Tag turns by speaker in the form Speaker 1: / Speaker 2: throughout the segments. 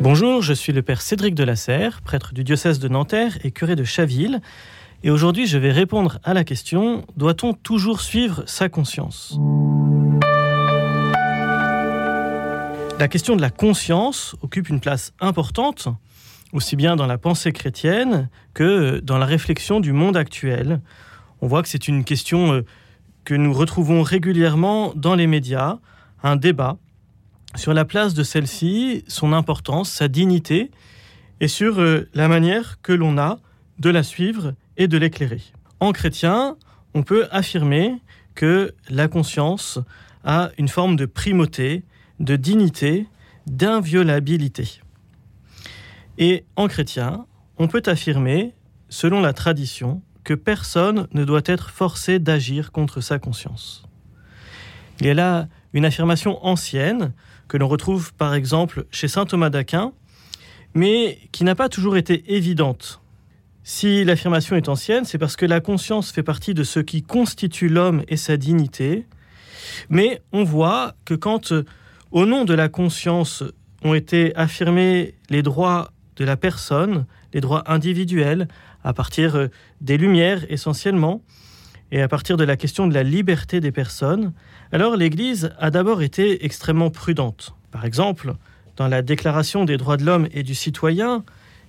Speaker 1: Bonjour, je suis le père Cédric de la Serre, prêtre du diocèse de Nanterre et curé de Chaville. Et aujourd'hui, je vais répondre à la question doit-on toujours suivre sa conscience? La question de la conscience occupe une place importante, aussi bien dans la pensée chrétienne que dans la réflexion du monde actuel. On voit que c'est une question euh, que nous retrouvons régulièrement dans les médias, un débat sur la place de celle-ci, son importance, sa dignité, et sur euh, la manière que l'on a de la suivre et de l'éclairer. En chrétien, on peut affirmer que la conscience a une forme de primauté, de dignité, d'inviolabilité. Et en chrétien, on peut affirmer, selon la tradition, que personne ne doit être forcé d'agir contre sa conscience. Il y a là une affirmation ancienne que l'on retrouve par exemple chez saint Thomas d'Aquin, mais qui n'a pas toujours été évidente. Si l'affirmation est ancienne, c'est parce que la conscience fait partie de ce qui constitue l'homme et sa dignité, mais on voit que quand, au nom de la conscience, ont été affirmés les droits de la personne, les droits individuels, à partir des Lumières essentiellement, et à partir de la question de la liberté des personnes, alors l'Église a d'abord été extrêmement prudente. Par exemple, dans la Déclaration des droits de l'homme et du citoyen,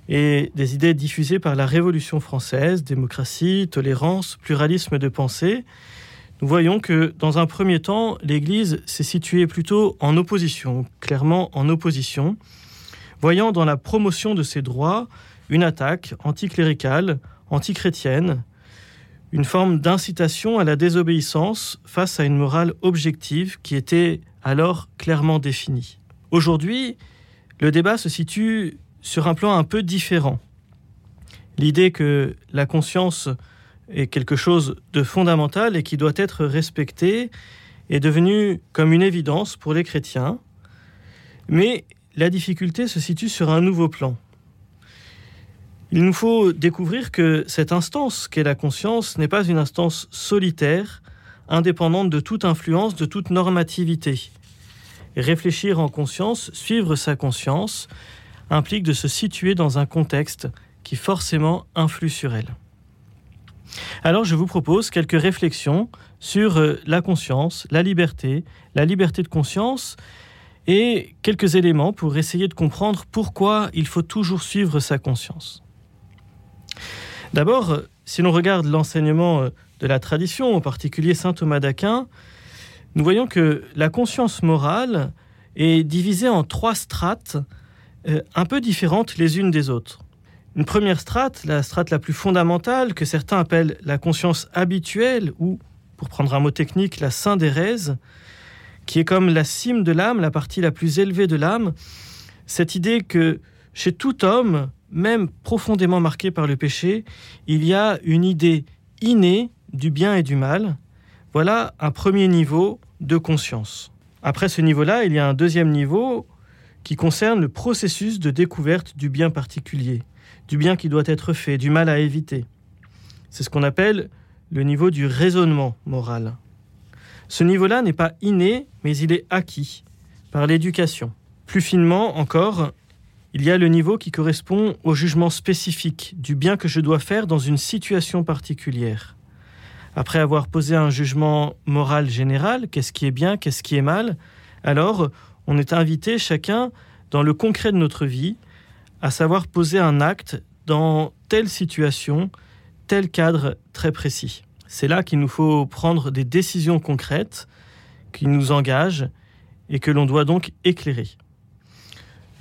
Speaker 1: et des idées diffusées par la Révolution française, démocratie, tolérance, pluralisme de pensée, nous voyons que dans un premier temps, l'Église s'est située plutôt en opposition, clairement en opposition, voyant dans la promotion de ses droits une attaque anticléricale, antichrétienne, une forme d'incitation à la désobéissance face à une morale objective qui était alors clairement définie. Aujourd'hui, le débat se situe sur un plan un peu différent. L'idée que la conscience est quelque chose de fondamental et qui doit être respecté est devenue comme une évidence pour les chrétiens, mais la difficulté se situe sur un nouveau plan. Il nous faut découvrir que cette instance qu'est la conscience n'est pas une instance solitaire, indépendante de toute influence, de toute normativité. réfléchir en conscience, suivre sa conscience, implique de se situer dans un contexte qui forcément influe sur elle. Alors je vous propose quelques réflexions sur euh, la conscience, la liberté, la liberté de conscience, et quelques éléments pour essayer de comprendre pourquoi il faut toujours suivre sa conscience. D'abord, si l'on regarde l'enseignement euh, de la tradition, en particulier saint Thomas d'Aquin, nous voyons que la conscience morale est divisée en trois strates euh, un peu différentes les unes des autres. Une première strate, la strate la plus fondamentale, que certains appellent la conscience habituelle, ou, pour prendre un mot technique, la syndérèse, qui est comme la cime de l'âme, la partie la plus élevée de l'âme, cette idée que chez tout homme, même profondément marqué par le péché, il y a une idée innée du bien et du mal. Voilà un premier niveau de conscience. Après ce niveau-là, il y a un deuxième niveau qui concerne le processus de découverte du bien particulier, du bien qui doit être fait, du mal à éviter. C'est ce qu'on appelle le niveau du raisonnement moral. Ce niveau-là n'est pas inné, mais il est acquis par l'éducation. Plus finement encore, il y a le niveau qui correspond au jugement spécifique du bien que je dois faire dans une situation particulière. Après avoir posé un jugement moral général, qu'est-ce qui est bien, qu'est-ce qui est mal, alors on est invité chacun dans le concret de notre vie à savoir poser un acte dans telle situation, tel cadre très précis. C'est là qu'il nous faut prendre des décisions concrètes qui nous engagent et que l'on doit donc éclairer.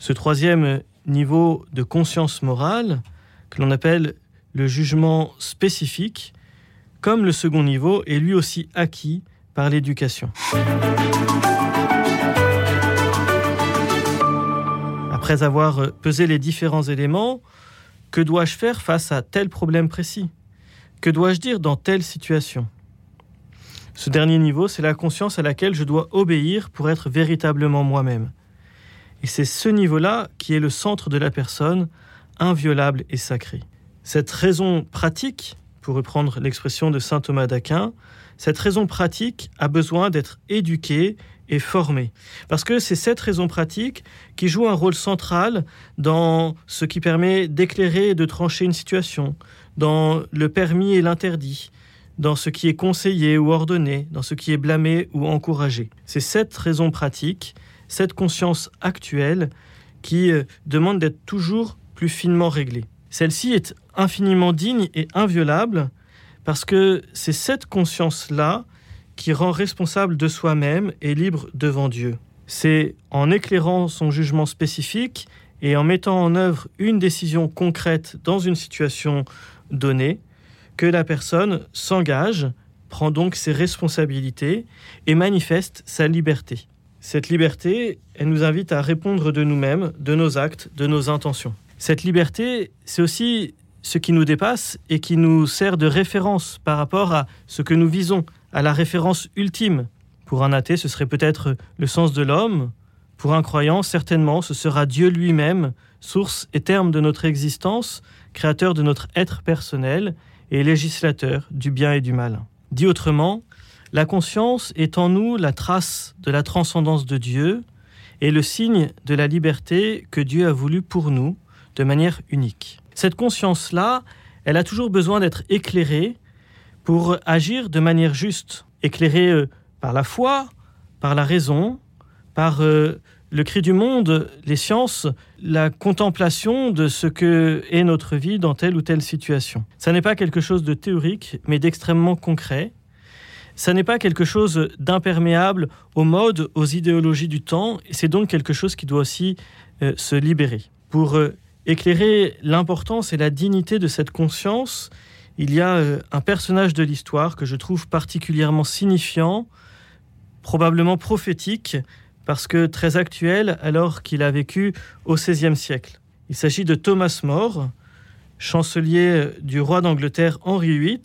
Speaker 1: Ce troisième niveau de conscience morale, que l'on appelle le jugement spécifique, comme le second niveau, est lui aussi acquis par l'éducation. Après avoir pesé les différents éléments, que dois-je faire face à tel problème précis? Que dois-je dire dans telle situation? Ce dernier niveau, c'est la conscience à laquelle je dois obéir pour être véritablement moi-même. Et c'est ce niveau-là qui est le centre de la personne, inviolable et sacré. Cette raison pratique, pour reprendre l'expression de saint Thomas d'Aquin, cette raison pratique a besoin d'être éduquée et formé. Parce que c'est cette raison pratique qui joue un rôle central dans ce qui permet d'éclairer et de trancher une situation, dans le permis et l'interdit, dans ce qui est conseillé ou ordonné, dans ce qui est blâmé ou encouragé. C'est cette raison pratique, cette conscience actuelle qui euh, demande d'être toujours plus finement réglée. Celle-ci est infiniment digne et inviolable parce que c'est cette conscience-là qui rend responsable de soi-même et libre devant Dieu. C'est en éclairant son jugement spécifique et en mettant en œuvre une décision concrète dans une situation donnée que la personne s'engage, prend donc ses responsabilités et manifeste sa liberté. Cette liberté, elle nous invite à répondre de nous-mêmes, de nos actes, de nos intentions. Cette liberté, c'est aussi ce qui nous dépasse et qui nous sert de référence par rapport à ce que nous visons, à la référence ultime. Pour un athée, ce serait peut-être le sens de l'homme. Pour un croyant, certainement, ce sera Dieu lui-même, source et terme de notre existence, créateur de notre être personnel et législateur du bien et du mal. Dit autrement, la conscience est en nous la trace de la transcendance de Dieu et le signe de la liberté que Dieu a voulu pour nous de manière unique. Cette conscience-là, elle a toujours besoin d'être éclairée pour agir de manière juste, éclairée euh, par la foi, par la raison, par euh, le cri du monde, les sciences, la contemplation de ce que est notre vie dans telle ou telle situation. Ça n'est pas quelque chose de théorique, mais d'extrêmement concret. Ça n'est pas quelque chose d'imperméable aux modes, aux idéologies du temps, et c'est donc quelque chose qui doit aussi euh, se libérer. Pour éclairer l'importance et la dignité de cette conscience, il y a euh, un personnage de l'histoire que je trouve particulièrement signifiant, probablement prophétique, parce que très actuel alors qu'il a vécu au XVIe siècle. Il s'agit de Thomas More, chancelier du roi d'Angleterre Henri VIII,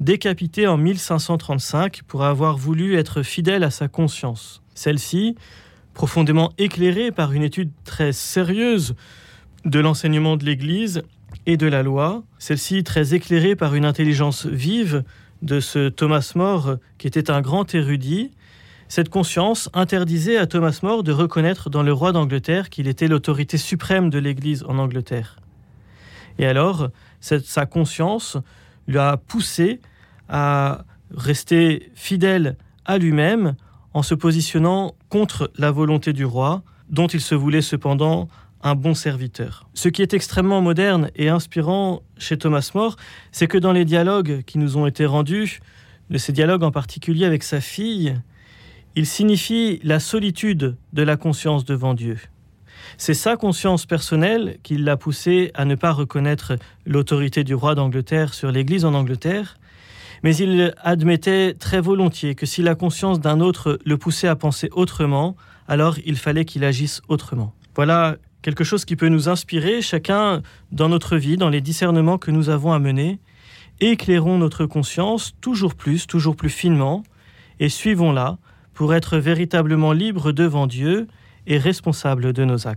Speaker 1: décapité en 1535 pour avoir voulu être fidèle à sa conscience. Celle-ci, profondément éclairée par une étude très sérieuse de l'enseignement de l'Église et de la loi, celle-ci très éclairée par une intelligence vive de ce Thomas More qui était un grand érudit, cette conscience interdisait à Thomas More de reconnaître dans le roi d'Angleterre qu'il était l'autorité suprême de l'Église en Angleterre. Et alors, sa conscience lui a poussé à rester fidèle à lui-même en se positionnant contre la volonté du roi, dont il se voulait cependant un bon serviteur. Ce qui est extrêmement moderne et inspirant chez Thomas More, c'est que dans les dialogues qui nous ont été rendus, de ces dialogues en particulier avec sa fille, il signifie la solitude de la conscience devant Dieu. C'est sa conscience personnelle qui l'a poussé à ne pas reconnaître l'autorité du roi d'Angleterre sur l'Église en Angleterre, mais il admettait très volontiers que si la conscience d'un autre le poussait à penser autrement, alors il fallait qu'il agisse autrement. Voilà quelque chose qui peut nous inspirer chacun dans notre vie, dans les discernements que nous avons à mener. Éclairons notre conscience toujours plus, toujours plus finement, et suivons-la pour être véritablement libres devant Dieu et responsables de nos actes.